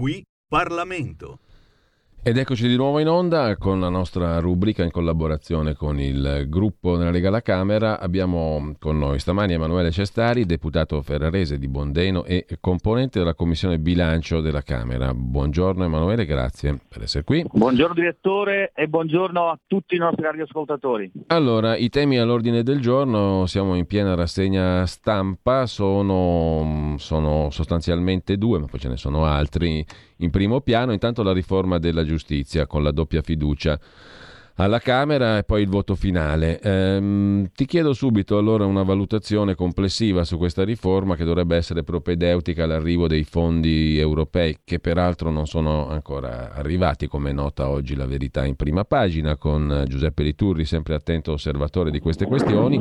Qui Parlamento. Ed eccoci di nuovo in onda con la nostra rubrica in collaborazione con il gruppo della Lega alla Camera. Abbiamo con noi stamani Emanuele Cestari, deputato ferrarese di Bondeno e componente della Commissione Bilancio della Camera. Buongiorno Emanuele, grazie per essere qui. Buongiorno direttore e buongiorno a tutti i nostri radioascoltatori. Allora, i temi all'ordine del giorno, siamo in piena rassegna stampa, sono, sono sostanzialmente due, ma poi ce ne sono altri in primo piano. Intanto la riforma della giustizia con la doppia fiducia alla Camera e poi il voto finale. Ehm, ti chiedo subito allora una valutazione complessiva su questa riforma che dovrebbe essere propedeutica all'arrivo dei fondi europei che peraltro non sono ancora arrivati, come nota oggi la verità in prima pagina con Giuseppe Liturri, sempre attento osservatore di queste questioni.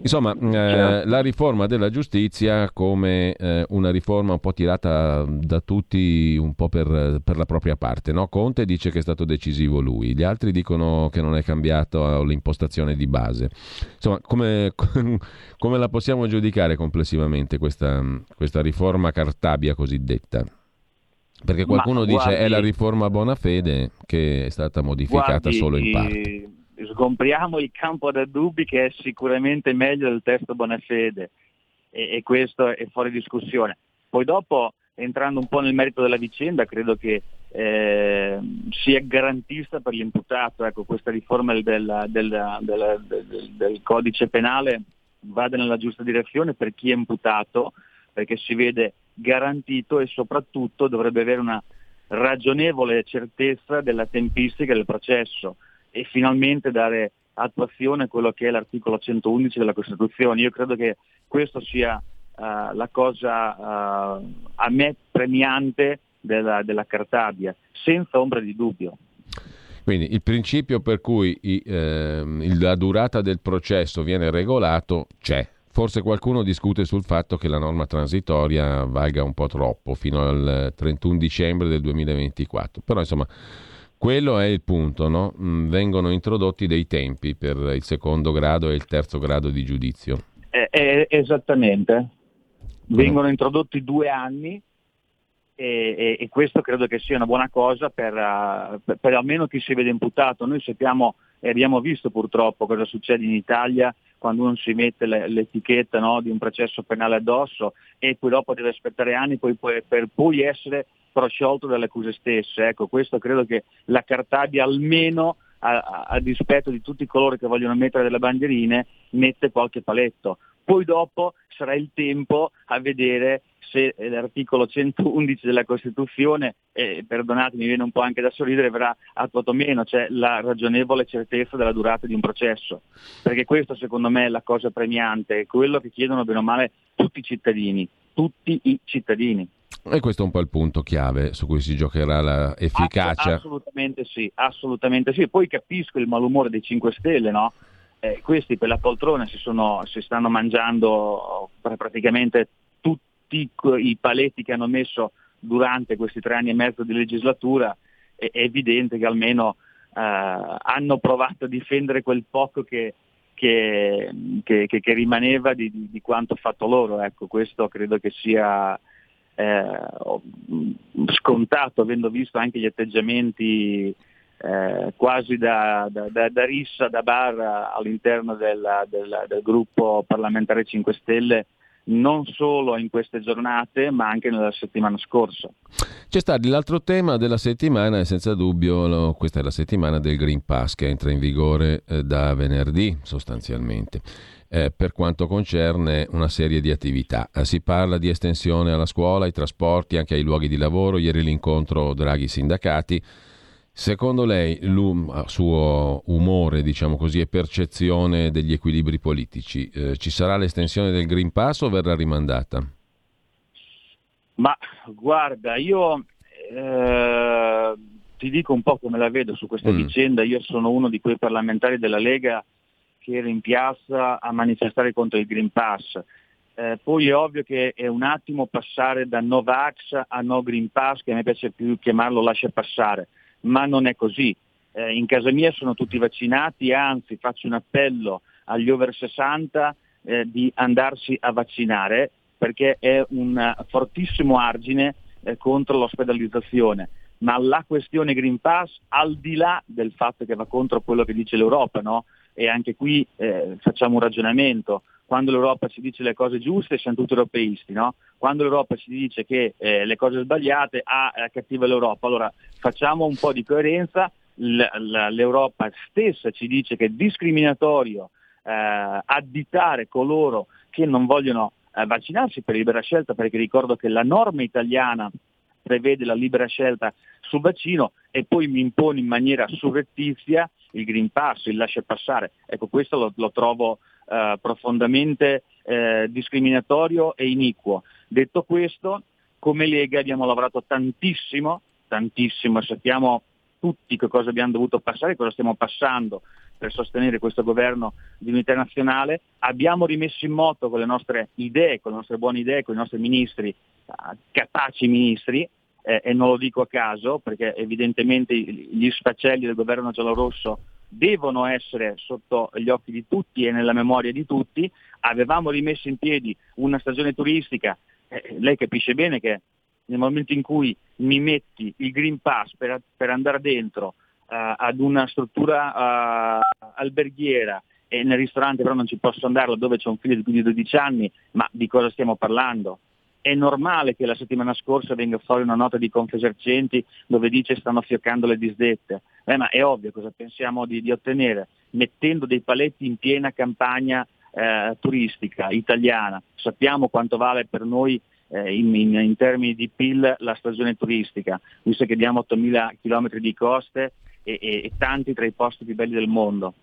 Insomma, eh, la riforma della giustizia come eh, una riforma un po' tirata da tutti un po' per, per la propria parte. No? Conte dice che è stato decisivo lui, gli altri dicono che che non è cambiato l'impostazione di base. Insomma, come, come la possiamo giudicare complessivamente questa, questa riforma Cartabia cosiddetta? Perché qualcuno Ma, dice guardi, è la riforma buona fede che è stata modificata guardi, solo in parte. Sgombriamo il campo da dubbi che è sicuramente meglio del testo buona fede e, e questo è fuori discussione. Poi dopo, entrando un po' nel merito della vicenda, credo che eh, sia garantista per l'imputato. Ecco, questa riforma del, del, del, del, codice penale vada nella giusta direzione per chi è imputato, perché si vede garantito e soprattutto dovrebbe avere una ragionevole certezza della tempistica del processo e finalmente dare attuazione a quello che è l'articolo 111 della Costituzione. Io credo che questo sia uh, la cosa uh, a me premiante della, della Cartabia, senza ombra di dubbio. Quindi il principio per cui i, eh, la durata del processo viene regolato c'è. Forse qualcuno discute sul fatto che la norma transitoria valga un po' troppo fino al 31 dicembre del 2024. Però insomma, quello è il punto, no? Mm, vengono introdotti dei tempi per il secondo grado e il terzo grado di giudizio. Eh, eh, esattamente. Vengono introdotti due anni e, e, e, questo credo che sia una buona cosa per, uh, per, per, almeno chi si vede imputato. Noi sappiamo e abbiamo visto purtroppo cosa succede in Italia quando uno si mette le, l'etichetta no, di un processo penale addosso e poi dopo deve aspettare anni poi, poi, per poi essere prosciolto dalle accuse stesse. Ecco, questo credo che la Cartabia almeno a, a, a dispetto di tutti coloro che vogliono mettere delle bandierine mette qualche paletto. Poi dopo sarà il tempo a vedere se l'articolo 111 della Costituzione, eh, perdonatemi, viene un po' anche da sorridere, verrà attuato meno, cioè la ragionevole certezza della durata di un processo. Perché questo secondo me è la cosa premiante, è quello che chiedono bene o male tutti i cittadini, tutti i cittadini. E questo è un po' il punto chiave su cui si giocherà l'efficacia. Ass- assolutamente sì, assolutamente sì. Poi capisco il malumore dei 5 Stelle, no? Eh, questi per la poltrona si, sono, si stanno mangiando praticamente tutti i paletti che hanno messo durante questi tre anni e mezzo di legislatura, è, è evidente che almeno eh, hanno provato a difendere quel poco che, che, che, che rimaneva di, di, di, quanto fatto loro. Ecco, questo credo che sia eh, scontato, avendo visto anche gli atteggiamenti eh, quasi da, da, da, da, rissa, da bar all'interno della, della, del gruppo parlamentare 5 Stelle non solo in queste giornate ma anche nella settimana scorsa. C'è stato l'altro tema della settimana e senza dubbio lo, questa è la settimana del Green Pass che entra in vigore eh, da venerdì sostanzialmente. Eh, per quanto concerne una serie di attività. Eh, si parla di estensione alla scuola, ai trasporti, anche ai luoghi di lavoro. Ieri l'incontro Draghi-Sindacati Secondo lei, il suo umore, diciamo così, e percezione degli equilibri politici, eh, ci sarà l'estensione del Green Pass o verrà rimandata? Ma guarda, io eh, ti dico un po' come la vedo su questa mm. vicenda. Io sono uno di quei parlamentari della Lega che era in piazza a manifestare contro il Green Pass. Eh, poi è ovvio che è un attimo passare da Novax a No Green Pass, che a me piace più chiamarlo lascia passare ma non è così. Eh, in casa mia sono tutti vaccinati, anzi faccio un appello agli over 60 eh, di andarsi a vaccinare perché è un fortissimo argine eh, contro l'ospedalizzazione, ma la questione Green Pass, al di là del fatto che va contro quello che dice l'Europa, no? E anche qui eh, facciamo un ragionamento, quando l'Europa ci dice le cose giuste siamo tutti europeisti, no? quando l'Europa ci dice che eh, le cose sbagliate, ah, è cattiva l'Europa, allora facciamo un po' di coerenza, L- l- l'Europa stessa ci dice che è discriminatorio eh, additare coloro che non vogliono eh, vaccinarsi per libera scelta, perché ricordo che la norma italiana prevede la libera scelta sul vaccino e poi mi impone in maniera surrettizia il Green Pass, il lascia passare. Ecco, questo lo, lo trovo eh, profondamente eh, discriminatorio e iniquo. Detto questo, come Lega abbiamo lavorato tantissimo, tantissimo, sappiamo tutti che cosa abbiamo dovuto passare, cosa stiamo passando per sostenere questo governo di unità nazionale, abbiamo rimesso in moto con le nostre idee, con le nostre buone idee, con i nostri ministri, eh, capaci ministri, eh, e non lo dico a caso perché evidentemente gli sfaccelli del governo giallorosso devono essere sotto gli occhi di tutti e nella memoria di tutti. Avevamo rimesso in piedi una stagione turistica, eh, lei capisce bene che nel momento in cui mi metti il Green Pass per, per andare dentro uh, ad una struttura uh, alberghiera e nel ristorante però non ci posso andare dove c'è un figlio di più di 12 anni, ma di cosa stiamo parlando? È normale che la settimana scorsa venga fuori una nota di Confesercenti dove dice stanno fioccando le disdette. Eh, ma è ovvio cosa pensiamo di, di ottenere, mettendo dei paletti in piena campagna eh, turistica italiana. Sappiamo quanto vale per noi eh, in, in, in, termini di PIL la stagione turistica, visto che abbiamo 8.000 km di coste e, e, e tanti tra i posti più belli del mondo.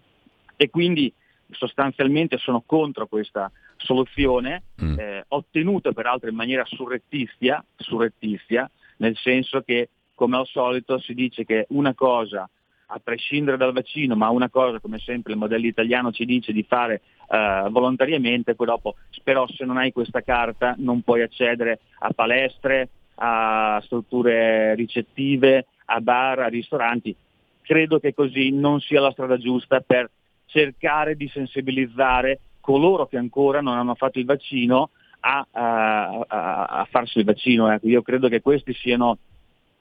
E quindi sostanzialmente sono contro questa soluzione, mm. eh, ottenuta peraltro in maniera surrettizia, surrettizia, nel senso che come al solito si dice che una cosa a prescindere dal vaccino, ma una cosa come sempre il modello italiano ci dice di fare eh, volontariamente, poi dopo però se non hai questa carta non puoi accedere a palestre, a strutture ricettive, a bar, a ristoranti. Credo che così non sia la strada giusta per cercare di sensibilizzare coloro che ancora non hanno fatto il vaccino a, a, a, a farsi il vaccino. Ecco, io credo che questi siano,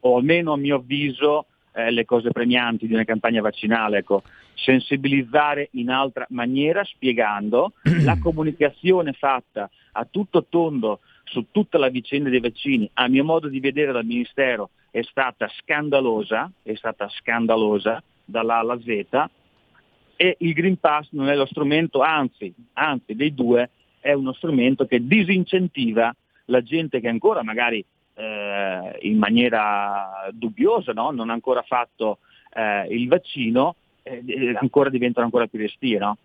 o almeno a mio avviso, eh, le cose premianti di una campagna vaccinale. Ecco. Sensibilizzare in altra maniera, spiegando la comunicazione fatta a tutto tondo su tutta la vicenda dei vaccini, a mio modo di vedere dal Ministero, è stata scandalosa, è stata scandalosa dalla alla Z, e il Green Pass non è lo strumento, anzi, anzi dei due è uno strumento che disincentiva la gente che ancora magari eh, in maniera dubbiosa no? non ha ancora fatto eh, il vaccino, eh, ancora diventano ancora più restie. No?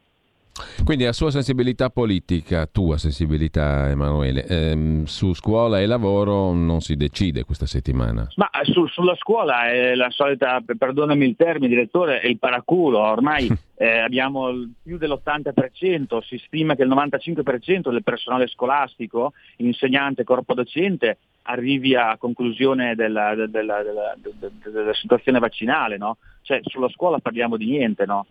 Quindi a sua sensibilità politica, tua sensibilità Emanuele, ehm, su scuola e lavoro non si decide questa settimana? Ma su, sulla scuola è la solita, perdonami il termine direttore, è il paraculo, ormai eh, abbiamo più dell'80%, si stima che il 95% del personale scolastico, insegnante, corpo docente, arrivi a conclusione della, della, della, della situazione vaccinale, no? Cioè sulla scuola parliamo di niente, no?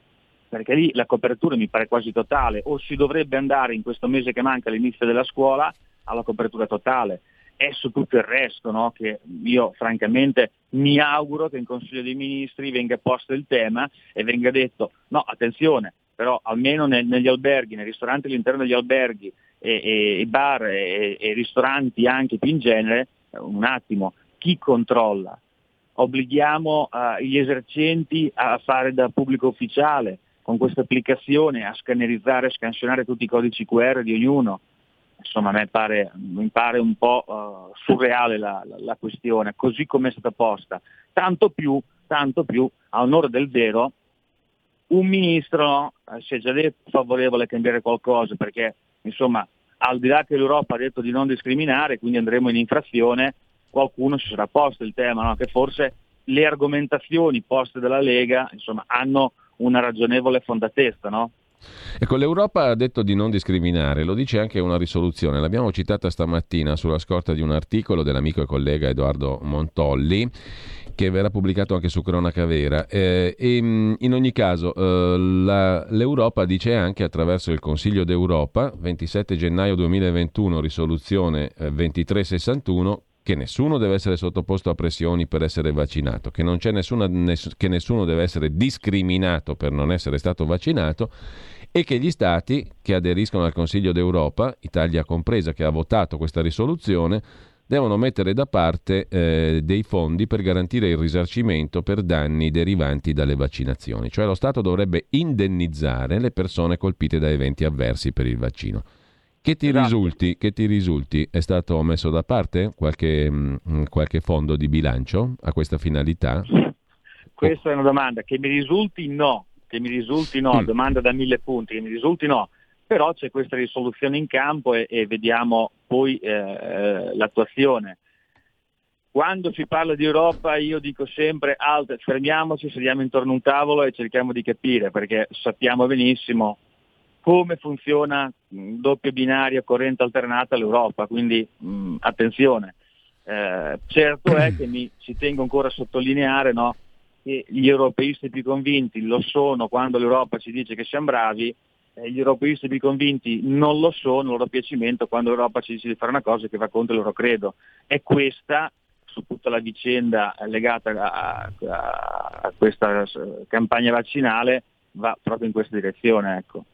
Perché lì la copertura mi pare quasi totale, o si dovrebbe andare in questo mese che manca all'inizio della scuola alla copertura totale. È su tutto il resto no? che io francamente mi auguro che in Consiglio dei Ministri venga posto il tema e venga detto no, attenzione, però almeno nel, negli alberghi, nei ristoranti all'interno degli alberghi e, e, e bar e, e ristoranti anche più in genere, un attimo, chi controlla? Obblighiamo uh, gli esercenti a fare da pubblico ufficiale, con questa applicazione a scannerizzare e scansionare tutti i codici QR di ognuno. Insomma, a me pare, mi pare un po' uh, surreale la, la, la, questione, così come è stata posta. Tanto più, tanto più, a onore del vero, un ministro eh, si è già detto favorevole a cambiare qualcosa, perché insomma, al di là che l'Europa ha detto di non discriminare, quindi andremo in infrazione, qualcuno si sarà posto il tema, no? che forse le argomentazioni poste dalla Lega insomma, hanno una ragionevole fondatezza, no? Ecco, l'Europa ha detto di non discriminare, lo dice anche una risoluzione, l'abbiamo citata stamattina sulla scorta di un articolo dell'amico e collega Edoardo Montolli che verrà pubblicato anche su Cronaca Vera. Eh, e mm, in ogni caso eh, la, l'Europa dice anche attraverso il Consiglio d'Europa, 27 gennaio 2021, risoluzione eh, 2361, che nessuno deve essere sottoposto a pressioni per essere vaccinato, che, nessuna, ness- che nessuno deve essere discriminato per non essere stato vaccinato e che gli stati che aderiscono al Consiglio d'Europa, Italia compresa che ha votato questa risoluzione, devono mettere da parte eh, dei fondi per garantire il risarcimento per danni derivanti dalle vaccinazioni, cioè lo Stato dovrebbe indennizzare le persone colpite da eventi avversi per il vaccino. Che ti, esatto. risulti, che ti risulti? È stato messo da parte qualche, mh, mm, qualche fondo di bilancio a questa finalità? Questa è una domanda. Che mi risulti no, che mi risulti no, mm. domanda da mille punti, che mi risulti no, però c'è questa risoluzione in campo e, e vediamo poi eh, eh, l'attuazione. Quando si parla di Europa io dico sempre alt, fermiamoci, sediamo intorno a un tavolo e cerchiamo di capire, perché sappiamo benissimo come funziona mh, doppio binario corrente alternata l'Europa, quindi mh, attenzione. Eh, certo è che mi, ci tengo ancora a sottolineare no, che gli europeisti più convinti lo sono quando l'Europa ci dice che siamo bravi eh, gli europeisti più convinti non lo sono, loro piacimento, quando l'Europa ci dice di fare una cosa che va contro il loro credo. È questa, su tutta la vicenda legata a, a, a questa campagna vaccinale, va proprio in questa direzione. Ecco.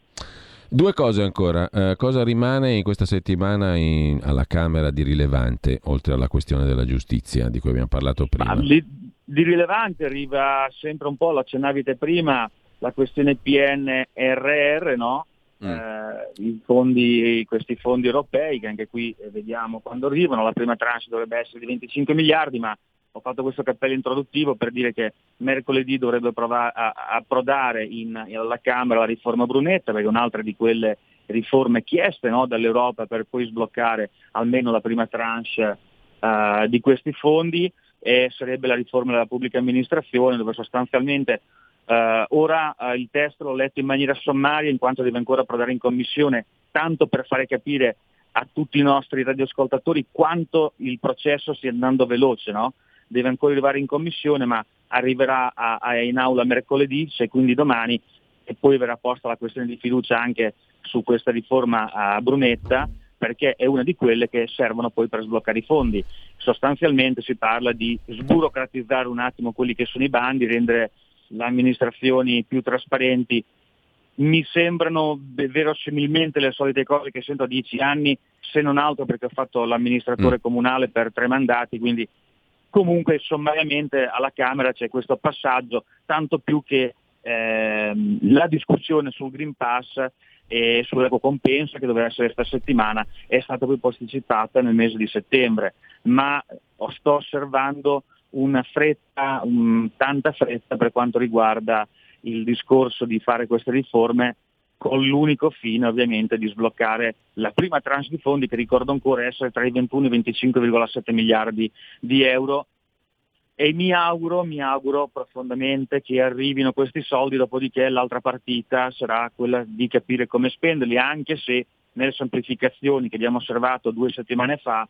Due cose ancora. Eh, cosa rimane in questa settimana in, alla Camera di rilevante, oltre alla questione della giustizia di cui abbiamo parlato prima? Di, di, rilevante arriva sempre un po', l'accennavite prima, la questione PNRR, no? Mm. Eh, fondi, questi fondi europei che anche qui eh, vediamo quando arrivano, la prima tranche dovrebbe essere di 25 miliardi, ma ho fatto questo cappello introduttivo per dire che mercoledì dovrebbe approdare alla Camera la riforma Brunetta, perché è un'altra di quelle riforme chieste no, dall'Europa per poi sbloccare almeno la prima tranche uh, di questi fondi e sarebbe la riforma della pubblica amministrazione dove sostanzialmente Uh, ora uh, il testo l'ho letto in maniera sommaria in quanto deve ancora approdare in commissione, tanto per fare capire a tutti i nostri radioascoltatori quanto il processo stia andando veloce. No? Deve ancora arrivare in commissione, ma arriverà a, a in aula mercoledì, se quindi domani, e poi verrà posta la questione di fiducia anche su questa riforma a Brunetta, perché è una di quelle che servono poi per sbloccare i fondi. Sostanzialmente si parla di sburocratizzare un attimo quelli che sono i bandi, rendere le amministrazioni più trasparenti, mi sembrano verosimilmente le solite cose che sento a dieci anni, se non altro perché ho fatto l'amministratore mm. comunale per tre mandati, quindi comunque sommariamente alla Camera c'è questo passaggio, tanto più che ehm, la discussione sul Green Pass e sull'eco compenso che doveva essere questa settimana è stata poi posticipata nel mese di settembre, ma sto osservando una fretta, un, tanta fretta per quanto riguarda il discorso di fare queste riforme con l'unico fine ovviamente di sbloccare la prima tranche di fondi che ricordo ancora essere tra i 21 e i 25,7 miliardi di euro. E mi auguro, mi auguro profondamente che arrivino questi soldi, dopodiché l'altra partita sarà quella di capire come spenderli, anche se nelle semplificazioni che abbiamo osservato due settimane fa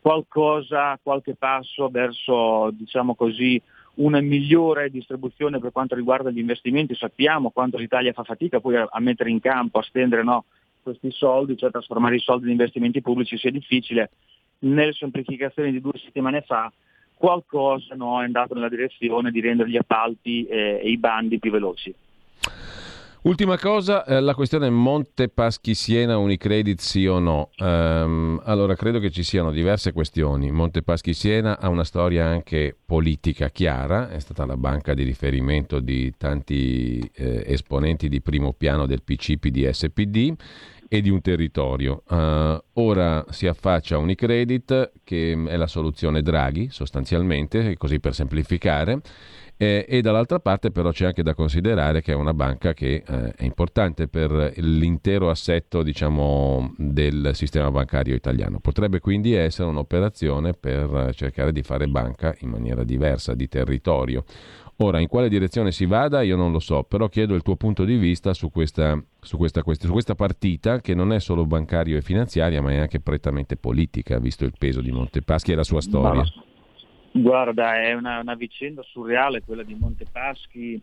qualcosa, qualche passo verso diciamo così, una migliore distribuzione per quanto riguarda gli investimenti. Sappiamo quanto l'Italia fa fatica poi a, a mettere in campo, a stendere no, questi soldi, cioè trasformare i soldi in investimenti pubblici sia difficile. Nelle semplificazioni di due settimane fa qualcosa no, è andato nella direzione di rendere gli appalti eh, e i bandi più veloci. Ultima cosa, eh, la questione Monte Paschi Siena Unicredit sì o no. Um, allora, credo che ci siano diverse questioni. Monte Paschi Siena ha una storia anche politica chiara, è stata la banca di riferimento di tanti eh, esponenti di primo piano del PC, PD, SPD e di un territorio. Uh, ora si affaccia Unicredit, che è la soluzione Draghi, sostanzialmente, così per semplificare eh, e dall'altra parte però c'è anche da considerare che è una banca che eh, è importante per l'intero assetto diciamo, del sistema bancario italiano. Potrebbe quindi essere un'operazione per cercare di fare banca in maniera diversa, di territorio. Ora, in quale direzione si vada io non lo so, però chiedo il tuo punto di vista su questa, su questa, su questa partita che non è solo bancario e finanziaria, ma è anche prettamente politica, visto il peso di Montepaschi e la sua storia. Ma Guarda, è una, una vicenda surreale quella di Montepaschi.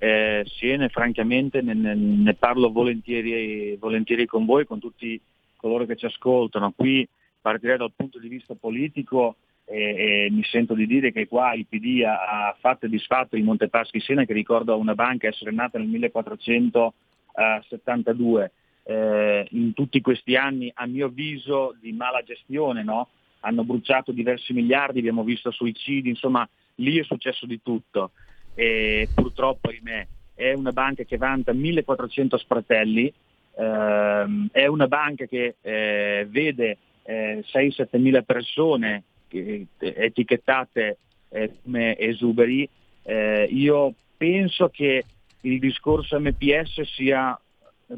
Eh, Siena, francamente ne, ne parlo volentieri, volentieri, con voi, con tutti coloro che ci ascoltano. Qui partirei dal punto di vista politico e, e mi sento di dire che qua il PD ha, ha fatto e disfatto in Montepaschi Siena, che ricordo una banca essere nata nel 1472. Eh, in tutti questi anni, a mio avviso, di mala gestione, no? Hanno bruciato diversi miliardi, abbiamo visto suicidi, insomma lì è successo di tutto. E purtroppo, ahimè, è una banca che vanta 1400 spratelli, ehm, è una banca che eh, vede eh, 6-7 mila persone eh, etichettate eh, come esuberi. Eh, io penso che il discorso MPS sia,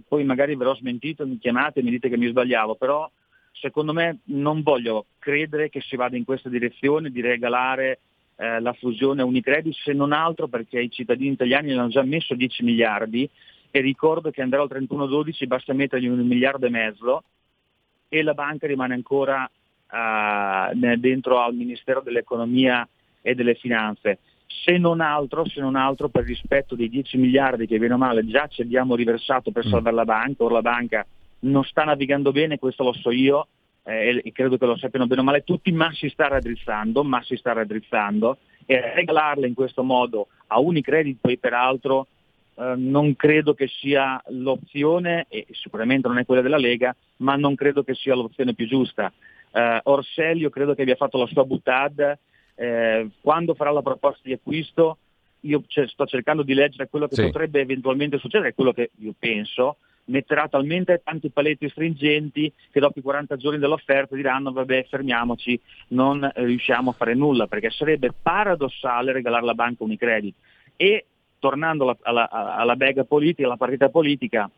poi magari verrò smentito, mi chiamate e mi dite che mi sbagliavo, però secondo me non voglio credere che si vada in questa direzione di regalare eh, la fusione Unicredit se non altro perché i cittadini italiani hanno già messo 10 miliardi e ricordo che andrà al 31-12 basta mettergli un miliardo e mezzo e la banca rimane ancora uh, dentro al Ministero dell'Economia e delle Finanze. Se non, altro, se non altro per rispetto dei 10 miliardi che bene o male già ci abbiamo riversato per mm. salvare la banca, ora la banca non sta navigando bene, questo lo so io eh, e credo che lo sappiano bene o male tutti, ma si sta raddrizzando, ma si sta raddrizzando e regalarla in questo modo a Unicredit poi peraltro eh, non credo che sia l'opzione, e sicuramente non è quella della Lega, ma non credo che sia l'opzione più giusta. Eh, Orselio credo che abbia fatto la sua buttad, eh, quando farà la proposta di acquisto io cioè, sto cercando di leggere quello che sì. potrebbe eventualmente succedere, quello che io penso, metterà talmente tanti paletti stringenti che dopo i 40 giorni dell'offerta diranno vabbè fermiamoci, non riusciamo a fare nulla, perché sarebbe paradossale regalare la banca Unicredit. E tornando alla, alla, alla bega politica, alla partita politica,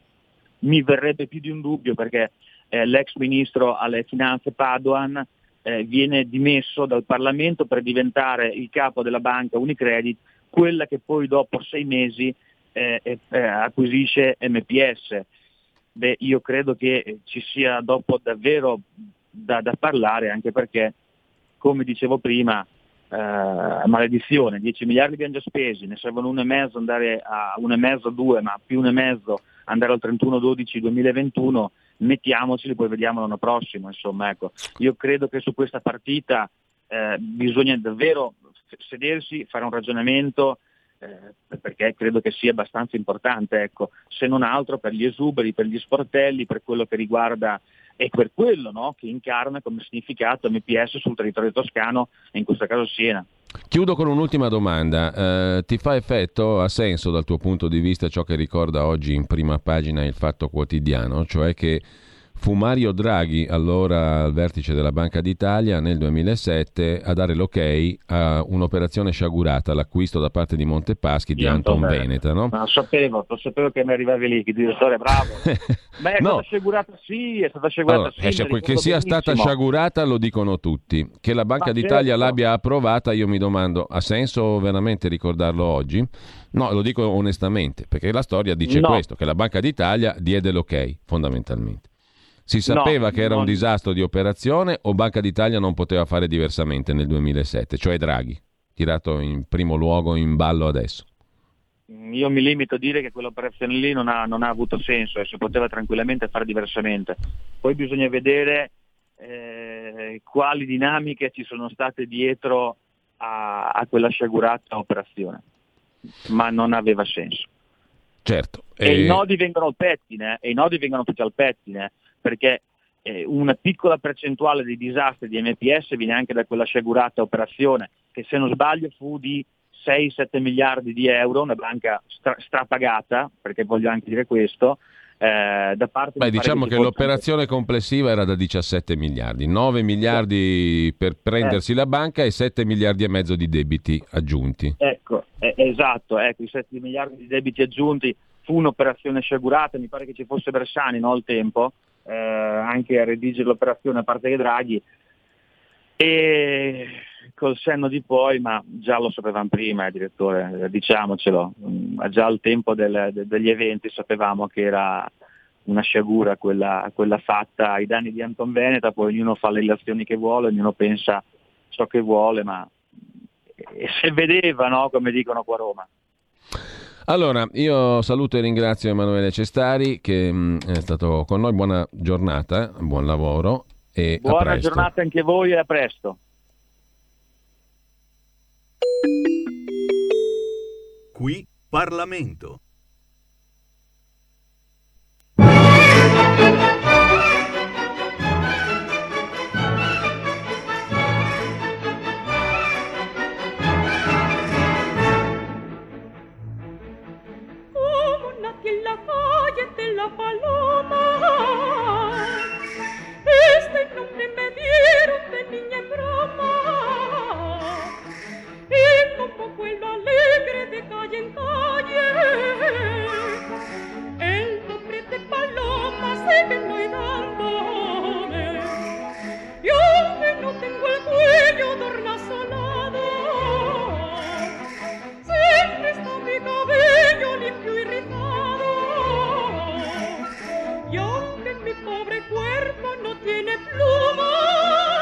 mi verrebbe più di un dubbio perché eh, l'ex ministro alle finanze Padoan eh, viene dimesso dal Parlamento per diventare il capo della banca Unicredit, quella che poi dopo sei mesi eh, eh acquisisce MPS. Beh, io credo che ci sia dopo davvero da, da parlare anche perché, come dicevo prima, eh, maledizione, 10 miliardi abbiamo già spesi, ne servono uno e mezzo andare a uno e mezzo, due, ma più uno e mezzo andare al 31-12-2021, mettiamoceli, poi vediamo l'anno prossimo. Insomma, ecco. Io credo che su questa partita eh, bisogna davvero sedersi, fare un ragionamento, eh, perché credo che sia abbastanza importante, ecco, se non altro per gli esuberi, per gli sportelli, per quello che riguarda e per quello no, che incarna come significato MPS sul territorio toscano e in questo caso Siena. Chiudo con un'ultima domanda. Eh, ti fa effetto, ha senso dal tuo punto di vista ciò che ricorda oggi in prima pagina il Fatto Quotidiano, cioè che Fu Mario Draghi, allora al vertice della Banca d'Italia, nel 2007 a dare l'ok a un'operazione sciagurata, l'acquisto da parte di Montepaschi di, Anton, Veneta. No? No, sapevo, lo sapevo che mi arrivavi lì, che direttore bravo. Ma è no. stata sciagurata sì, è stata sciagurata allora, sì. Cioè, che sia benissimo. stata sciagurata lo dicono tutti. Che la Banca Ma d'Italia certo. l'abbia approvata, io mi domando, ha senso veramente ricordarlo oggi? No, lo dico onestamente, perché la storia dice no. questo, che la Banca d'Italia diede l'ok, fondamentalmente. Si sapeva no, che era non... un disastro di operazione o Banca d'Italia non poteva fare diversamente nel 2007, cioè Draghi, tirato in primo luogo in ballo adesso? Io mi limito a dire che quell'operazione lì non ha, non ha avuto senso e si poteva tranquillamente fare diversamente. Poi bisogna vedere eh, quali dinamiche ci sono state dietro a, a quella sciagurata operazione, ma non aveva senso. Certo. E, e... i nodi vengono al pettine, e i nodi vengono tutti al pettine perché eh, una piccola percentuale dei disastri di MPS viene anche da quella sciagurata operazione, che se non sbaglio fu di 6-7 miliardi di euro, una banca stra- strapagata, perché voglio anche dire questo, eh, da parte Beh, diciamo che l'operazione complessiva era da 17 miliardi, 9 miliardi per prendersi eh. la banca e 7 miliardi e mezzo di debiti aggiunti. Ecco, eh, esatto, ecco, i 7 miliardi di debiti aggiunti fu un'operazione sciagurata, mi pare che ci fosse Bersani no, al tempo, eh, anche a redigere l'operazione a parte che Draghi e col senno di poi, ma già lo sapevamo prima, eh, direttore, diciamocelo, mm, già al tempo del, de, degli eventi sapevamo che era una sciagura quella, quella, fatta ai danni di Anton Veneta, poi ognuno fa le relazioni che vuole, ognuno pensa ciò che vuole, ma e se vedeva, no? come dicono qua a Roma. Allora, io saluto e ringrazio Emanuele Cestari che mm, è stato con noi, buona giornata, buon lavoro e Buona giornata anche a voi e a presto. Qui Parlamento. Cállate la paloma, este nombre me dieron de niña en broma y con poco alegre de calle en calle. El nombre de paloma se me y dando y aunque no tengo el cuello dormazonado, siempre está mi cabello limpio y rico. no tiene plumas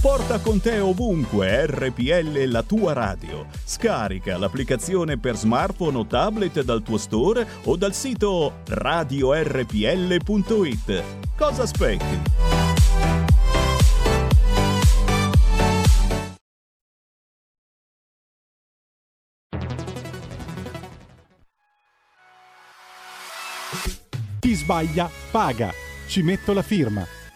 Porta con te ovunque RPL la tua radio. Scarica l'applicazione per smartphone o tablet dal tuo store o dal sito radiorpl.it. Cosa aspetti? Chi sbaglia paga. Ci metto la firma.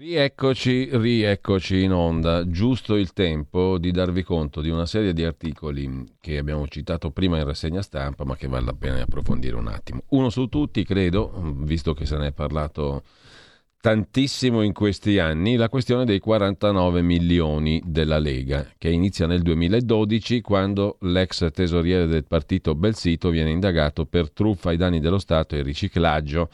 Rieccoci, rieccoci in onda. Giusto il tempo di darvi conto di una serie di articoli che abbiamo citato prima in rassegna stampa, ma che vale la pena approfondire un attimo. Uno su tutti, credo, visto che se ne è parlato tantissimo in questi anni, la questione dei 49 milioni della Lega, che inizia nel 2012 quando l'ex tesoriere del partito Belsito viene indagato per truffa ai danni dello Stato e riciclaggio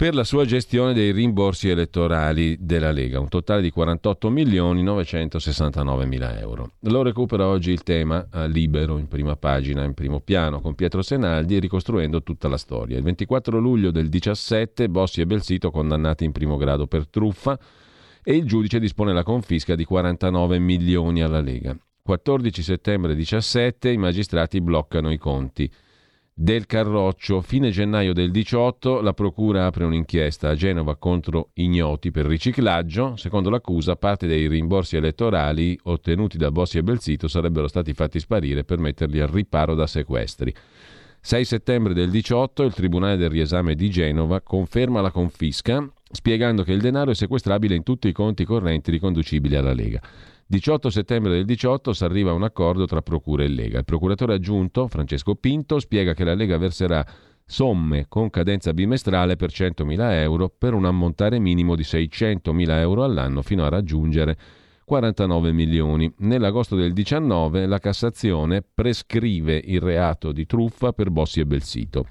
per la sua gestione dei rimborsi elettorali della Lega, un totale di 48 milioni 969 mila euro. Lo recupera oggi il tema a libero in prima pagina, in primo piano, con Pietro Senaldi ricostruendo tutta la storia. Il 24 luglio del 17 Bossi e Belsito condannati in primo grado per truffa e il giudice dispone la confisca di 49 milioni alla Lega. 14 settembre 17 i magistrati bloccano i conti del Carroccio. Fine gennaio del 18 la Procura apre un'inchiesta a Genova contro ignoti per riciclaggio. Secondo l'accusa, parte dei rimborsi elettorali ottenuti da Bossi e Belzito sarebbero stati fatti sparire per metterli al riparo da sequestri. 6 settembre del 18 il Tribunale del riesame di Genova conferma la confisca, spiegando che il denaro è sequestrabile in tutti i conti correnti riconducibili alla Lega. 18 settembre del 18 si arriva a un accordo tra Procura e Lega. Il procuratore aggiunto, Francesco Pinto, spiega che la Lega verserà somme con cadenza bimestrale per 100.000 euro per un ammontare minimo di 600.000 euro all'anno fino a raggiungere 49 milioni. Nell'agosto del 19 la Cassazione prescrive il reato di truffa per Bossi e Belsito.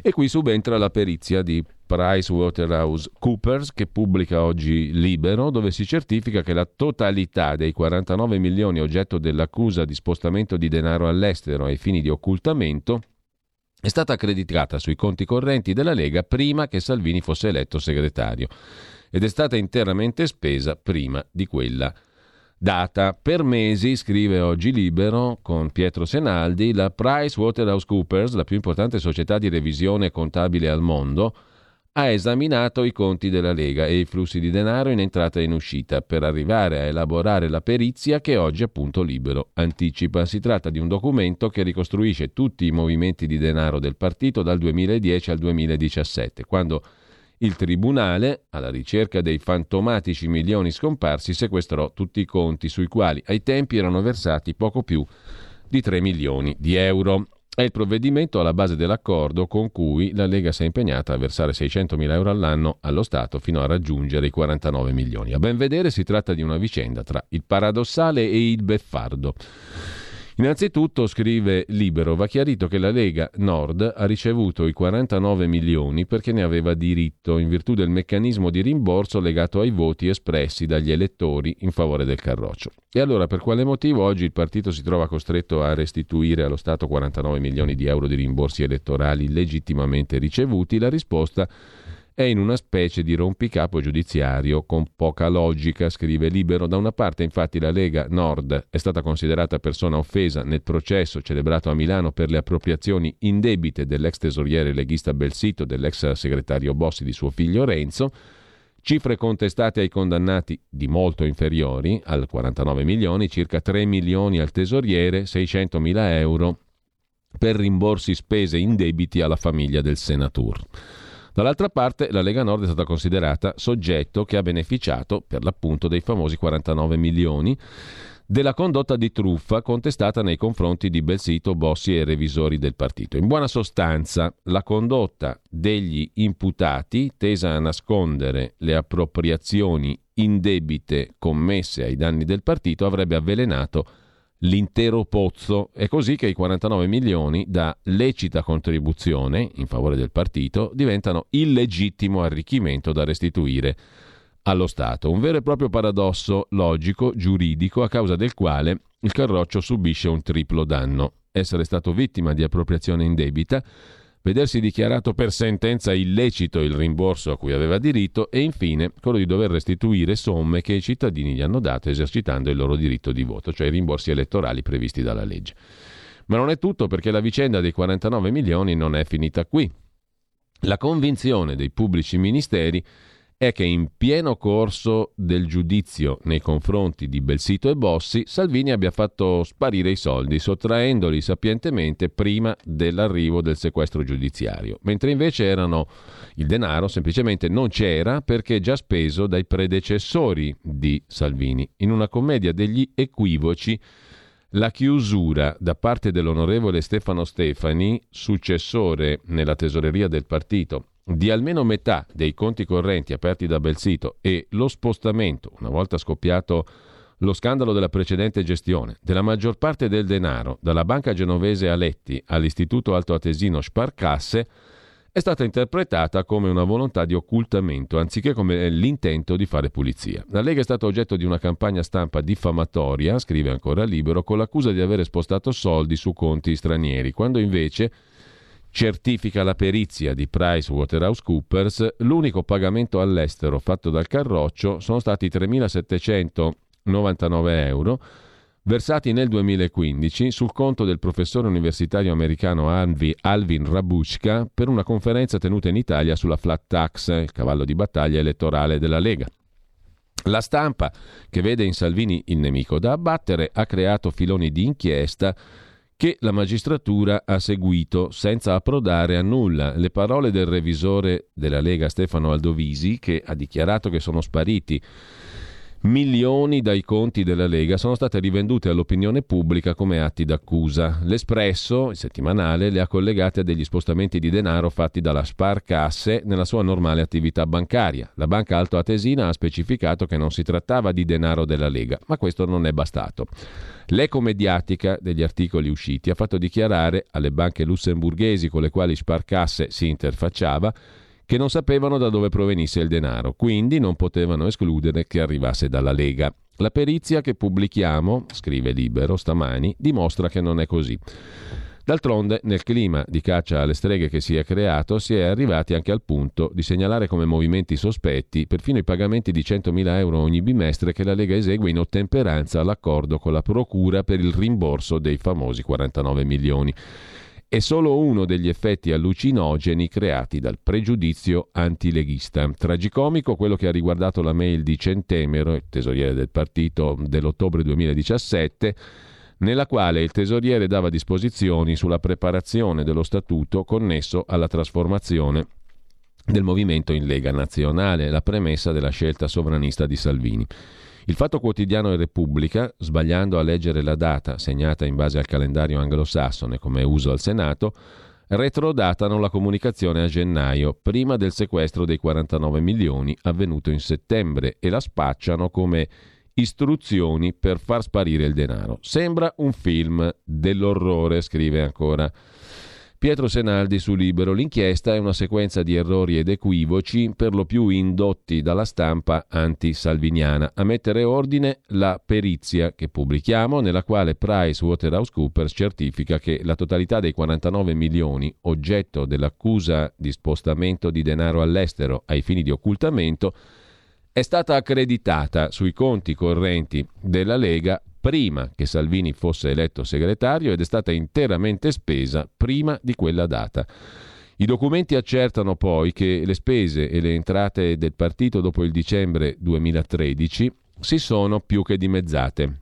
E qui subentra la perizia di PricewaterhouseCoopers che pubblica oggi Libero, dove si certifica che la totalità dei 49 milioni oggetto dell'accusa di spostamento di denaro all'estero ai fini di occultamento è stata accreditata sui conti correnti della Lega prima che Salvini fosse eletto segretario ed è stata interamente spesa prima di quella data. Per mesi, scrive oggi Libero con Pietro Senaldi, la PricewaterhouseCoopers, la più importante società di revisione contabile al mondo, ha esaminato i conti della Lega e i flussi di denaro in entrata e in uscita per arrivare a elaborare la perizia che oggi appunto Libero anticipa. Si tratta di un documento che ricostruisce tutti i movimenti di denaro del partito dal 2010 al 2017, quando il Tribunale, alla ricerca dei fantomatici milioni scomparsi, sequestrò tutti i conti sui quali ai tempi erano versati poco più di 3 milioni di euro. È il provvedimento alla base dell'accordo con cui la Lega si è impegnata a versare 600 mila euro all'anno allo Stato fino a raggiungere i 49 milioni. A ben vedere si tratta di una vicenda tra il paradossale e il beffardo. Innanzitutto, scrive Libero, va chiarito che la Lega Nord ha ricevuto i 49 milioni perché ne aveva diritto in virtù del meccanismo di rimborso legato ai voti espressi dagli elettori in favore del Carroccio. E allora per quale motivo oggi il partito si trova costretto a restituire allo Stato 49 milioni di euro di rimborsi elettorali legittimamente ricevuti? La risposta è è in una specie di rompicapo giudiziario con poca logica, scrive Libero. Da una parte, infatti, la Lega Nord è stata considerata persona offesa nel processo celebrato a Milano per le appropriazioni indebite dell'ex tesoriere leghista Belsito, dell'ex segretario Bossi di suo figlio Renzo, cifre contestate ai condannati di molto inferiori, al 49 milioni, circa 3 milioni al tesoriere, 600 mila euro per rimborsi spese indebiti alla famiglia del senatore. Dall'altra parte la Lega Nord è stata considerata soggetto che ha beneficiato per l'appunto dei famosi 49 milioni della condotta di truffa contestata nei confronti di Belsito, Bossi e revisori del partito. In buona sostanza, la condotta degli imputati tesa a nascondere le appropriazioni indebite commesse ai danni del partito avrebbe avvelenato l'intero pozzo. È così che i 49 milioni da lecita contribuzione in favore del partito diventano illegittimo arricchimento da restituire allo Stato. Un vero e proprio paradosso logico, giuridico, a causa del quale il Carroccio subisce un triplo danno. Essere stato vittima di appropriazione indebita, vedersi dichiarato per sentenza illecito il rimborso a cui aveva diritto e infine quello di dover restituire somme che i cittadini gli hanno dato esercitando il loro diritto di voto, cioè i rimborsi elettorali previsti dalla legge. Ma non è tutto perché la vicenda dei 49 milioni non è finita qui. La convinzione dei pubblici ministeri è che in pieno corso del giudizio nei confronti di Belsito e Bossi, Salvini abbia fatto sparire i soldi, sottraendoli sapientemente prima dell'arrivo del sequestro giudiziario, mentre invece erano il denaro semplicemente non c'era perché già speso dai predecessori di Salvini. In una commedia degli equivoci la chiusura da parte dell'onorevole Stefano Stefani, successore nella tesoreria del partito, di almeno metà dei conti correnti aperti da Belsito e lo spostamento, una volta scoppiato lo scandalo della precedente gestione, della maggior parte del denaro dalla banca genovese Aletti all'istituto altoatesino Sparcasse è stata interpretata come una volontà di occultamento anziché come l'intento di fare pulizia. La Lega è stata oggetto di una campagna stampa diffamatoria, scrive ancora Libero, con l'accusa di aver spostato soldi su conti stranieri, quando invece certifica la perizia di PricewaterhouseCoopers, l'unico pagamento all'estero fatto dal Carroccio sono stati 3.799 euro versati nel 2015 sul conto del professore universitario americano Alvin Rabushka per una conferenza tenuta in Italia sulla flat tax, il cavallo di battaglia elettorale della Lega. La stampa, che vede in Salvini il nemico da abbattere, ha creato filoni di inchiesta che la magistratura ha seguito senza approdare a nulla. Le parole del revisore della Lega Stefano Aldovisi, che ha dichiarato che sono spariti milioni dai conti della Lega sono state rivendute all'opinione pubblica come atti d'accusa. L'Espresso, il settimanale, le ha collegate a degli spostamenti di denaro fatti dalla Sparcasse nella sua normale attività bancaria. La banca Alto Atesina ha specificato che non si trattava di denaro della Lega, ma questo non è bastato. L'eco mediatica degli articoli usciti ha fatto dichiarare alle banche lussemburghesi con le quali Sparcasse si interfacciava che non sapevano da dove provenisse il denaro, quindi non potevano escludere che arrivasse dalla Lega. La perizia che pubblichiamo, scrive Libero stamani, dimostra che non è così. D'altronde, nel clima di caccia alle streghe che si è creato, si è arrivati anche al punto di segnalare come movimenti sospetti perfino i pagamenti di 100.000 euro ogni bimestre che la Lega esegue in ottemperanza all'accordo con la Procura per il rimborso dei famosi 49 milioni è solo uno degli effetti allucinogeni creati dal pregiudizio antileghista. Tragicomico quello che ha riguardato la mail di Centemero, il tesoriere del partito dell'ottobre 2017, nella quale il tesoriere dava disposizioni sulla preparazione dello statuto connesso alla trasformazione del movimento in Lega Nazionale, la premessa della scelta sovranista di Salvini. Il Fatto Quotidiano e Repubblica, sbagliando a leggere la data segnata in base al calendario anglosassone come uso al Senato, retrodatano la comunicazione a gennaio, prima del sequestro dei 49 milioni avvenuto in settembre, e la spacciano come istruzioni per far sparire il denaro. Sembra un film dell'orrore, scrive ancora Pietro Senaldi su Libero. L'inchiesta è una sequenza di errori ed equivoci, per lo più indotti dalla stampa anti-salviniana. A mettere ordine la perizia che pubblichiamo, nella quale PricewaterhouseCoopers certifica che la totalità dei 49 milioni, oggetto dell'accusa di spostamento di denaro all'estero ai fini di occultamento, è stata accreditata sui conti correnti della Lega prima che Salvini fosse eletto segretario ed è stata interamente spesa prima di quella data. I documenti accertano poi che le spese e le entrate del partito dopo il dicembre 2013 si sono più che dimezzate.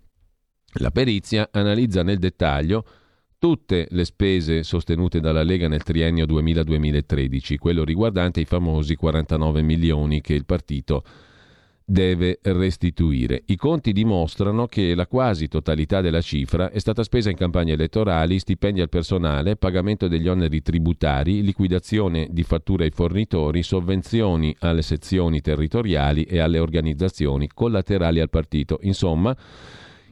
La perizia analizza nel dettaglio tutte le spese sostenute dalla Lega nel triennio 2000-2013, quello riguardante i famosi 49 milioni che il partito ha deve restituire. I conti dimostrano che la quasi totalità della cifra è stata spesa in campagne elettorali, stipendi al personale, pagamento degli oneri tributari, liquidazione di fatture ai fornitori, sovvenzioni alle sezioni territoriali e alle organizzazioni collaterali al partito. Insomma,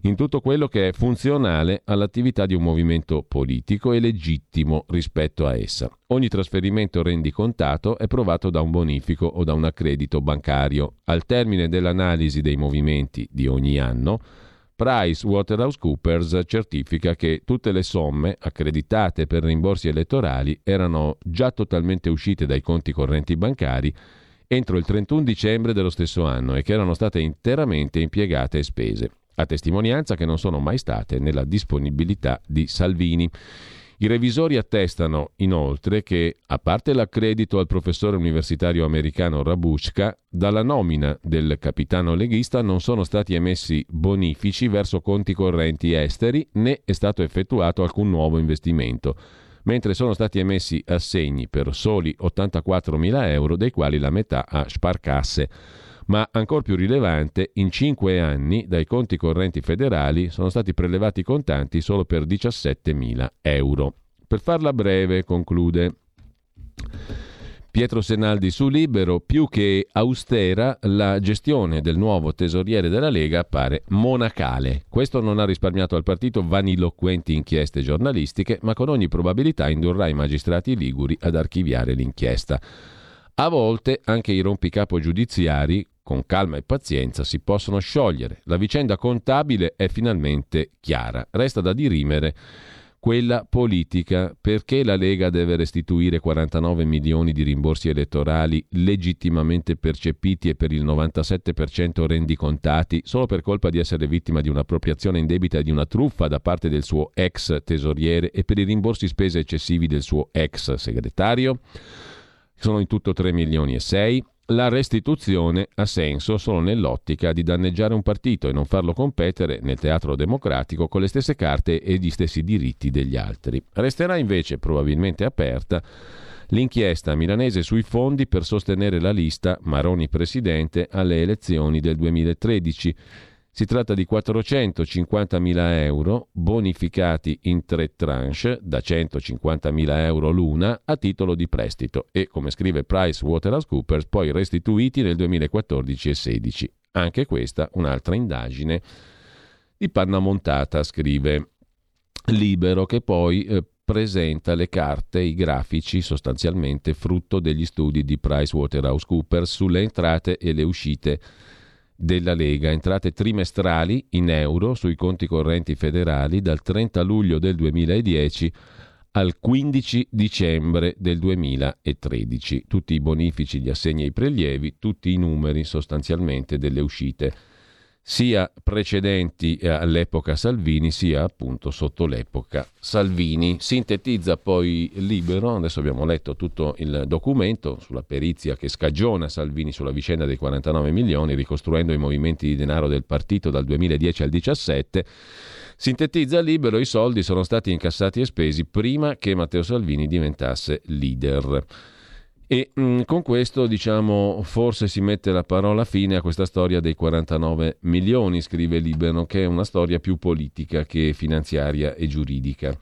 in tutto quello che è funzionale all'attività di un movimento politico e legittimo rispetto a essa. Ogni trasferimento rendicontato è provato da un bonifico o da un accredito bancario. Al termine dell'analisi dei movimenti di ogni anno, PricewaterhouseCoopers certifica che tutte le somme accreditate per rimborsi elettorali erano già totalmente uscite dai conti correnti bancari entro il 31 dicembre dello stesso anno e che erano state interamente impiegate e spese a testimonianza che non sono mai state nella disponibilità di Salvini. I revisori attestano inoltre che, a parte l'accredito al professore universitario americano Rabushka, dalla nomina del capitano leghista non sono stati emessi bonifici verso conti correnti esteri né è stato effettuato alcun nuovo investimento, mentre sono stati emessi assegni per soli 84 mila euro, dei quali la metà a sparcasse ma ancora più rilevante, in cinque anni dai conti correnti federali sono stati prelevati contanti solo per 17.000 euro. Per farla breve, conclude Pietro Senaldi su Libero, più che austera, la gestione del nuovo tesoriere della Lega appare monacale. Questo non ha risparmiato al partito vaniloquenti inchieste giornalistiche, ma con ogni probabilità indurrà i magistrati liguri ad archiviare l'inchiesta. A volte anche i rompicapo giudiziari, con calma e pazienza si possono sciogliere. La vicenda contabile è finalmente chiara. Resta da dirimere quella politica perché la Lega deve restituire 49 milioni di rimborsi elettorali legittimamente percepiti e per il 97% rendicontati solo per colpa di essere vittima di un'appropriazione indebita e di una truffa da parte del suo ex tesoriere e per i rimborsi spese eccessivi del suo ex segretario? Sono in tutto 3 milioni e 6 la restituzione ha senso solo nell'ottica di danneggiare un partito e non farlo competere nel teatro democratico con le stesse carte e gli stessi diritti degli altri. Resterà invece probabilmente aperta l'inchiesta milanese sui fondi per sostenere la lista Maroni Presidente alle elezioni del 2013 si tratta di 450.000 euro bonificati in tre tranche da 150.000 euro l'una a titolo di prestito e, come scrive PricewaterhouseCoopers, poi restituiti nel 2014 e 2016. Anche questa un'altra indagine di panna montata, scrive Libero, che poi eh, presenta le carte, i grafici sostanzialmente frutto degli studi di PricewaterhouseCoopers sulle entrate e le uscite della Lega, entrate trimestrali in euro sui conti correnti federali dal 30 luglio del 2010 al 15 dicembre del 2013. Tutti i bonifici, gli assegni e i prelievi, tutti i numeri sostanzialmente delle uscite sia precedenti all'epoca Salvini sia appunto sotto l'epoca Salvini. Sintetizza poi Libero, adesso abbiamo letto tutto il documento sulla perizia che scagiona Salvini sulla vicenda dei 49 milioni, ricostruendo i movimenti di denaro del partito dal 2010 al 2017. Sintetizza Libero, i soldi sono stati incassati e spesi prima che Matteo Salvini diventasse leader. E mh, mm, con questo, diciamo, forse si mette la parola fine a questa storia dei 49 milioni, scrive Libero, che è una storia più politica che finanziaria e giuridica.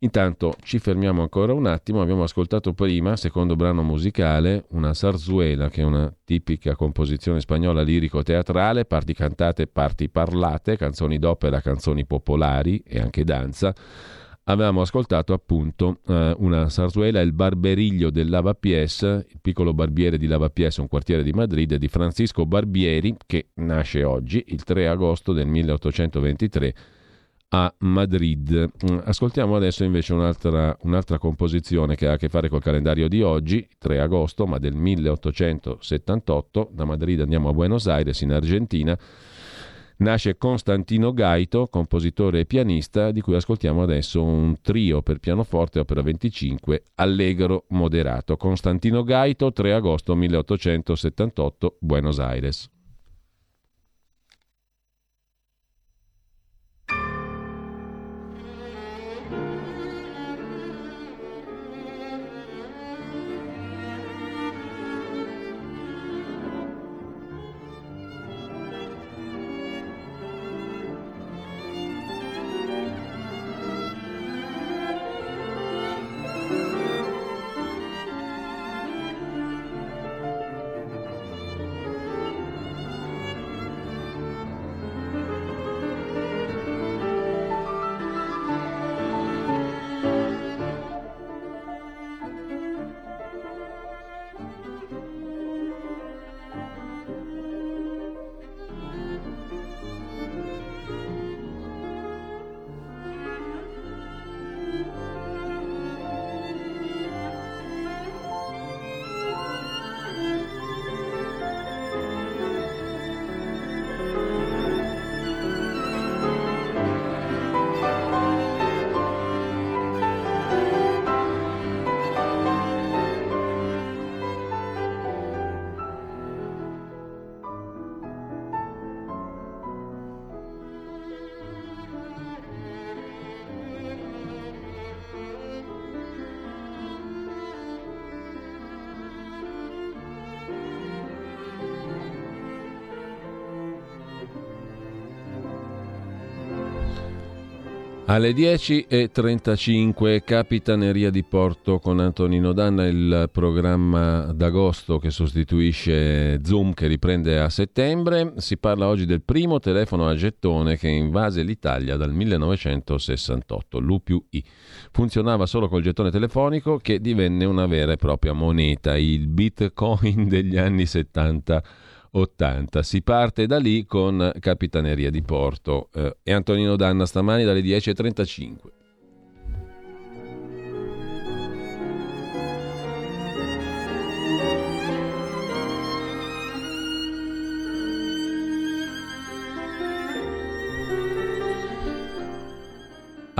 Intanto ci fermiamo ancora un attimo, abbiamo ascoltato prima, secondo brano musicale, una zarzuela che è una tipica composizione spagnola lirico-teatrale, parti cantate, parti parlate, canzoni d'opera, canzoni popolari e anche danza. Avevamo ascoltato appunto eh, una zarzuela, Il Barberiglio del Lavapiés, il piccolo barbiere di Lavapiés, un quartiere di Madrid, di Francisco Barbieri, che nasce oggi, il 3 agosto del 1823 a Madrid. Mm, ascoltiamo adesso invece un'altra, un'altra, composizione che ha a che fare col calendario di oggi, 3 agosto, ma del 1878. Da Madrid andiamo a Buenos Aires, in Argentina. Nasce Constantino Gaito, compositore e pianista, di cui ascoltiamo adesso un trio per pianoforte, opera 25, allegro moderato. Constantino Gaito, 3 agosto 1878, Buenos Aires. Alle 10.35 Capitaneria di Porto con Antonino Danna, il programma d'agosto che sostituisce Zoom che riprende a settembre. Si parla oggi del primo telefono a gettone che invase l'Italia dal 1968, l'U. Funzionava solo col gettone telefonico che divenne una vera e propria moneta, il bitcoin degli anni 70. 80. Si parte da lì con Capitaneria di Porto eh, e Antonino Danna stamani dalle 10.35.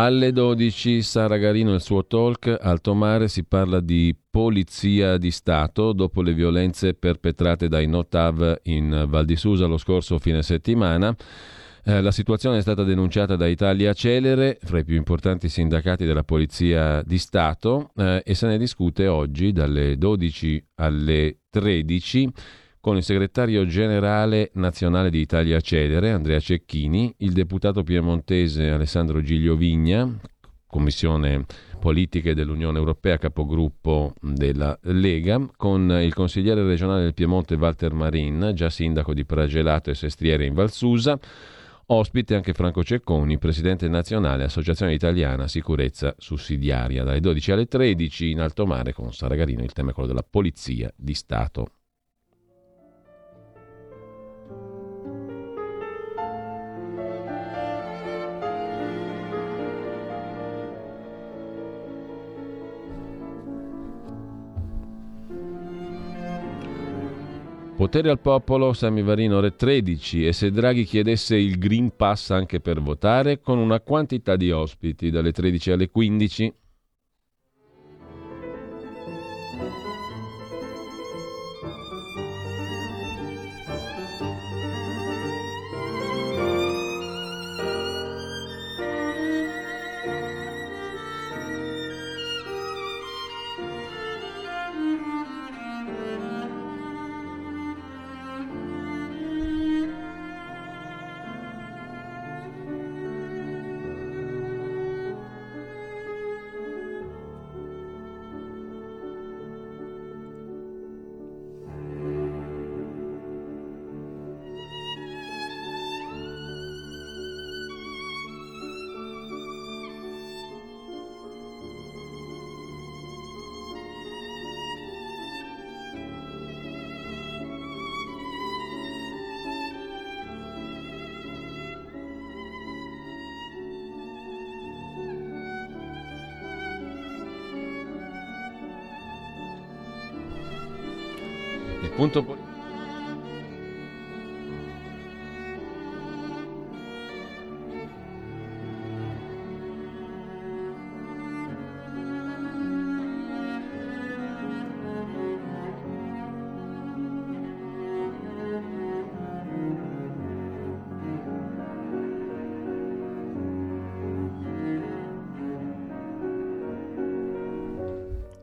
Alle 12 Sara Garino il suo talk, Alto Mare si parla di polizia di Stato dopo le violenze perpetrate dai Notav in Val di Susa lo scorso fine settimana. Eh, la situazione è stata denunciata da Italia Celere, fra i più importanti sindacati della Polizia di Stato, eh, e se ne discute oggi dalle 12 alle 13 con il segretario generale nazionale di Italia Celere, Andrea Cecchini, il deputato piemontese Alessandro Giglio Vigna, Commissione Politiche dell'Unione Europea, capogruppo della Lega, con il consigliere regionale del Piemonte Walter Marin, già sindaco di Pragelato e Sestriere in Valsusa, ospite anche Franco Cecconi, presidente nazionale Associazione Italiana Sicurezza Sussidiaria. Dalle 12 alle 13 in alto mare con Saragarino, il tema è quello della Polizia di Stato. Potere al popolo, Samivarino ore 13 e se Draghi chiedesse il Green Pass anche per votare con una quantità di ospiti dalle 13 alle 15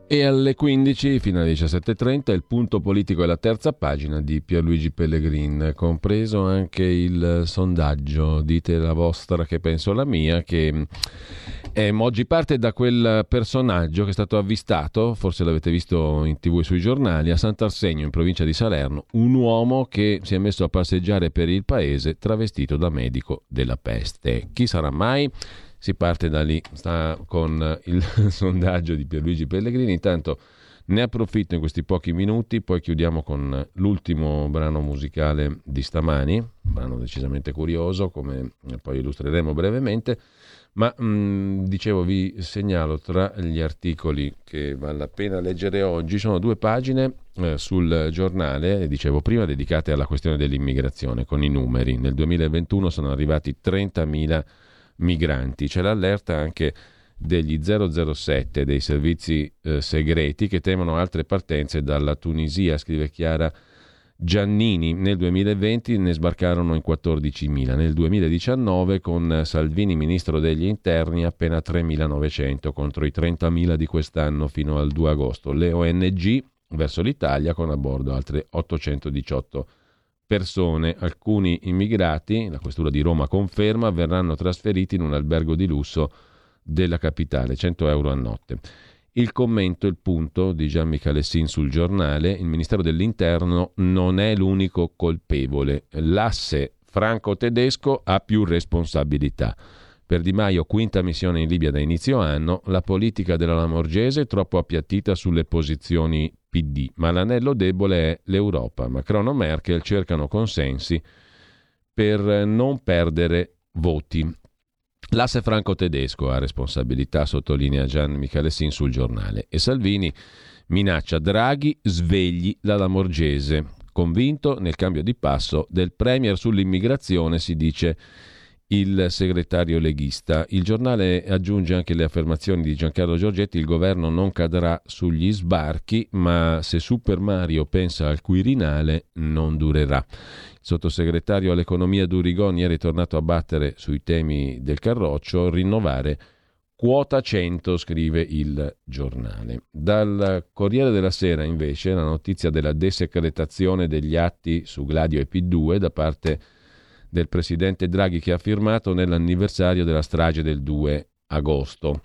E alle 15 fino alle 17.30 il punto politico è la terza pagina di Pierluigi Pellegrin, compreso anche il sondaggio, dite la vostra che penso la mia, che eh, oggi parte da quel personaggio che è stato avvistato, forse l'avete visto in tv e sui giornali, a Sant'Arsenio in provincia di Salerno, un uomo che si è messo a passeggiare per il paese travestito da medico della peste. Chi sarà mai? Si parte da lì, sta con il sondaggio di Pierluigi Pellegrini. Intanto ne approfitto in questi pochi minuti, poi chiudiamo con l'ultimo brano musicale di stamani, brano decisamente curioso, come poi illustreremo brevemente. Ma mh, mm, dicevo, vi segnalo tra gli articoli che vale la pena leggere oggi, sono due pagine eh, sul giornale, dicevo prima, dedicate alla questione dell'immigrazione, con i numeri. Nel 2021 sono arrivati 30.000 migranti. C'è l'allerta anche degli 007 dei servizi eh, segreti che temono altre partenze dalla Tunisia, scrive Chiara Giannini. Nel 2020 ne sbarcarono in 14.000, nel 2019 con Salvini ministro degli interni appena 3.900 contro i 30.000 di quest'anno fino al 2 agosto. Le ONG verso l'Italia con a bordo altre 818 persone, alcuni immigrati, la questura di Roma conferma, verranno trasferiti in un albergo di lusso della capitale, 100 euro a notte. Il commento, il punto di Gian Michalessin sul giornale, il Ministero dell'Interno non è l'unico colpevole, l'asse franco-tedesco ha più responsabilità. Per Di Maio, quinta missione in Libia da inizio anno, la politica della Lamorgese è troppo appiattita sulle posizioni PD, ma l'anello debole è l'Europa. Macron e Merkel cercano consensi per non perdere voti. L'asse franco-tedesco ha responsabilità, sottolinea Gian Michalessin sul giornale, e Salvini minaccia Draghi svegli la Lamorgese. Convinto nel cambio di passo del Premier sull'immigrazione, si dice il segretario leghista. Il giornale aggiunge anche le affermazioni di Giancarlo Giorgetti, il governo non cadrà sugli sbarchi, ma se Super Mario pensa al Quirinale non durerà. Il sottosegretario all'economia Durigoni è ritornato a battere sui temi del carroccio, rinnovare Quota 100, scrive il giornale. Dal Corriere della Sera, invece, la notizia della desecretazione degli atti su Gladio e P2 da parte di del presidente Draghi che ha firmato nell'anniversario della strage del 2 agosto.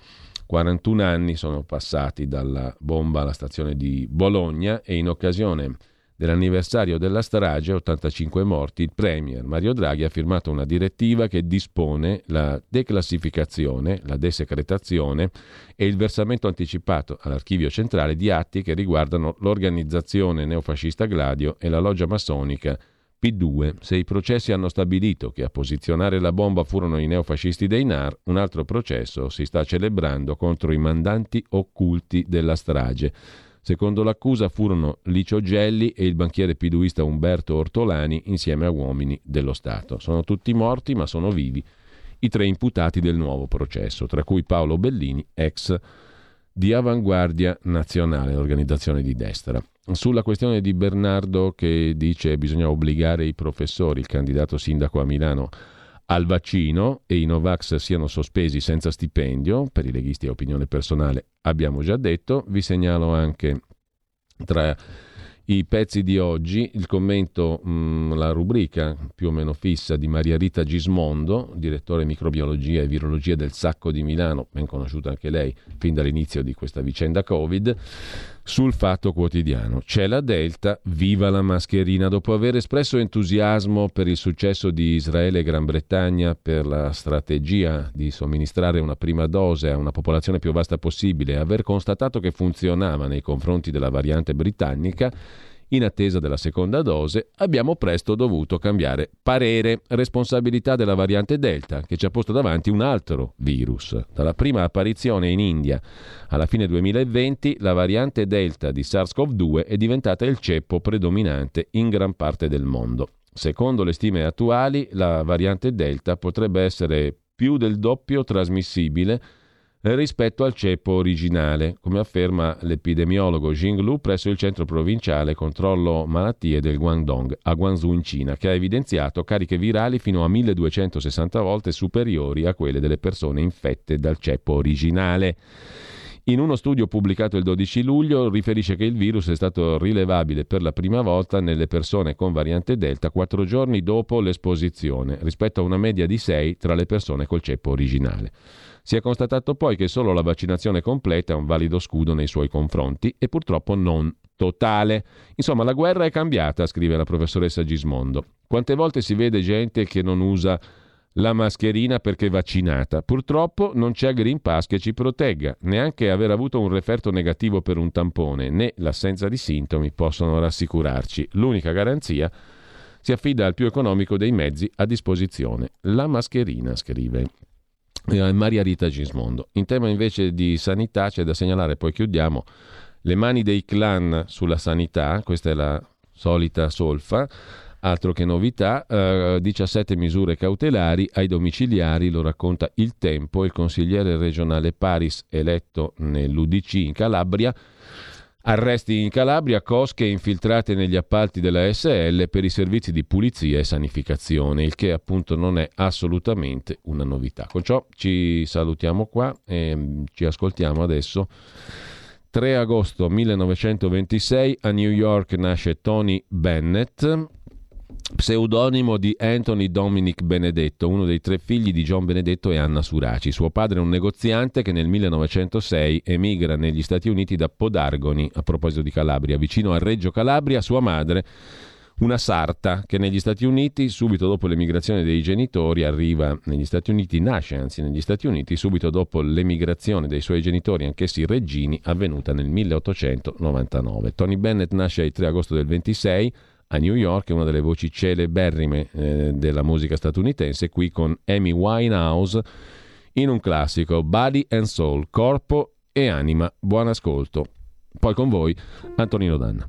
41 anni sono passati dalla bomba alla stazione di Bologna e in occasione dell'anniversario della strage, 85 morti, il Premier Mario Draghi ha firmato una direttiva che dispone la declassificazione, la desecretazione e il versamento anticipato all'archivio centrale di atti che riguardano l'organizzazione neofascista Gladio e la loggia massonica P2, se i processi hanno stabilito che a posizionare la bomba furono i neofascisti dei NAR, un altro processo si sta celebrando contro i mandanti occulti della strage. Secondo l'accusa furono Licio Gelli e il banchiere piduista Umberto Ortolani insieme a uomini dello Stato. Sono tutti morti ma sono vivi i tre imputati del nuovo processo, tra cui Paolo Bellini, ex di Avanguardia Nazionale, organizzazione di destra. Sulla questione di Bernardo che dice che bisogna obbligare i professori, il candidato sindaco a Milano, al vaccino e i Novax siano sospesi senza stipendio, per i leghisti è opinione personale, abbiamo già detto, vi segnalo anche tra i pezzi di oggi, il commento, mh, mm, la rubrica più o meno fissa di Maria Rita Gismondo, direttore microbiologia e virologia del Sacco di Milano, ben conosciuta anche lei fin dall'inizio di questa vicenda Covid, sul Fatto Quotidiano. C'è la Delta, viva la mascherina. Dopo aver espresso entusiasmo per il successo di Israele e Gran Bretagna per la strategia di somministrare una prima dose a una popolazione più vasta possibile e aver constatato che funzionava nei confronti della variante britannica, in attesa della seconda dose, abbiamo presto dovuto cambiare parere, responsabilità della variante Delta, che ci ha posto davanti un altro virus. Dalla prima apparizione in India alla fine 2020, la variante Delta di SARS-CoV-2 è diventata il ceppo predominante in gran parte del mondo. Secondo le stime attuali, la variante Delta potrebbe essere più del doppio trasmissibile rispetto al ceppo originale, come afferma l'epidemiologo Jing Lu presso il centro provinciale controllo malattie del Guangdong a Guangzhou in Cina, che ha evidenziato cariche virali fino a 1260 volte superiori a quelle delle persone infette dal ceppo originale. In uno studio pubblicato il 12 luglio riferisce che il virus è stato rilevabile per la prima volta nelle persone con variante Delta quattro giorni dopo l'esposizione, rispetto a una media di 6 tra le persone col ceppo originale. Si è constatato poi che solo la vaccinazione completa è un valido scudo nei suoi confronti e purtroppo non totale. Insomma, la guerra è cambiata, scrive la professoressa Gismondo. Quante volte si vede gente che non usa la mascherina perché vaccinata. Purtroppo non c'è Green Pass che ci protegga. Neanche aver avuto un referto negativo per un tampone né l'assenza di sintomi possono rassicurarci. L'unica garanzia si affida al più economico dei mezzi a disposizione. La mascherina, scrive eh, Maria Rita Gismondo. In tema invece di sanità c'è da segnalare, poi chiudiamo, le mani dei clan sulla sanità, questa è la solita solfa, Altro che novità, eh, 17 misure cautelari ai domiciliari, lo racconta il tempo, il consigliere regionale Paris eletto nell'UDC in Calabria. Arresti in Calabria, cosche infiltrate negli appalti della SL per i servizi di pulizia e sanificazione, il che appunto non è assolutamente una novità. Con ciò ci salutiamo qua e mm, ci ascoltiamo adesso. 3 agosto 1926 a New York nasce Tony Bennett, pseudonimo di Anthony Dominic Benedetto, uno dei tre figli di John Benedetto e Anna Suraci. Suo padre è un negoziante che nel 1906 emigra negli Stati Uniti da Podargoni, a proposito di Calabria, vicino a Reggio Calabria, sua madre una sarta che negli Stati Uniti, subito dopo l'emigrazione dei genitori, arriva negli Stati Uniti, nasce anzi negli Stati Uniti, subito dopo l'emigrazione dei suoi genitori, anch'essi reggini, avvenuta nel 1899. Tony Bennett nasce il 3 agosto del 26 a New York, una delle voci celeberrime eh, della musica statunitense, qui con Amy Winehouse in un classico Body and Soul, corpo e anima. Buon ascolto. Poi con voi Antonino Danna.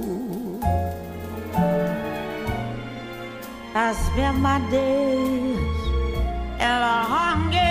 I spend my days in a hunger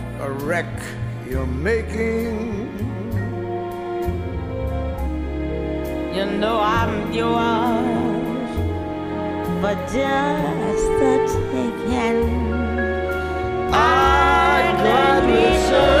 a wreck you're making. You know I'm yours, but just the taking. I gladly surrender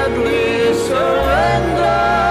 surrender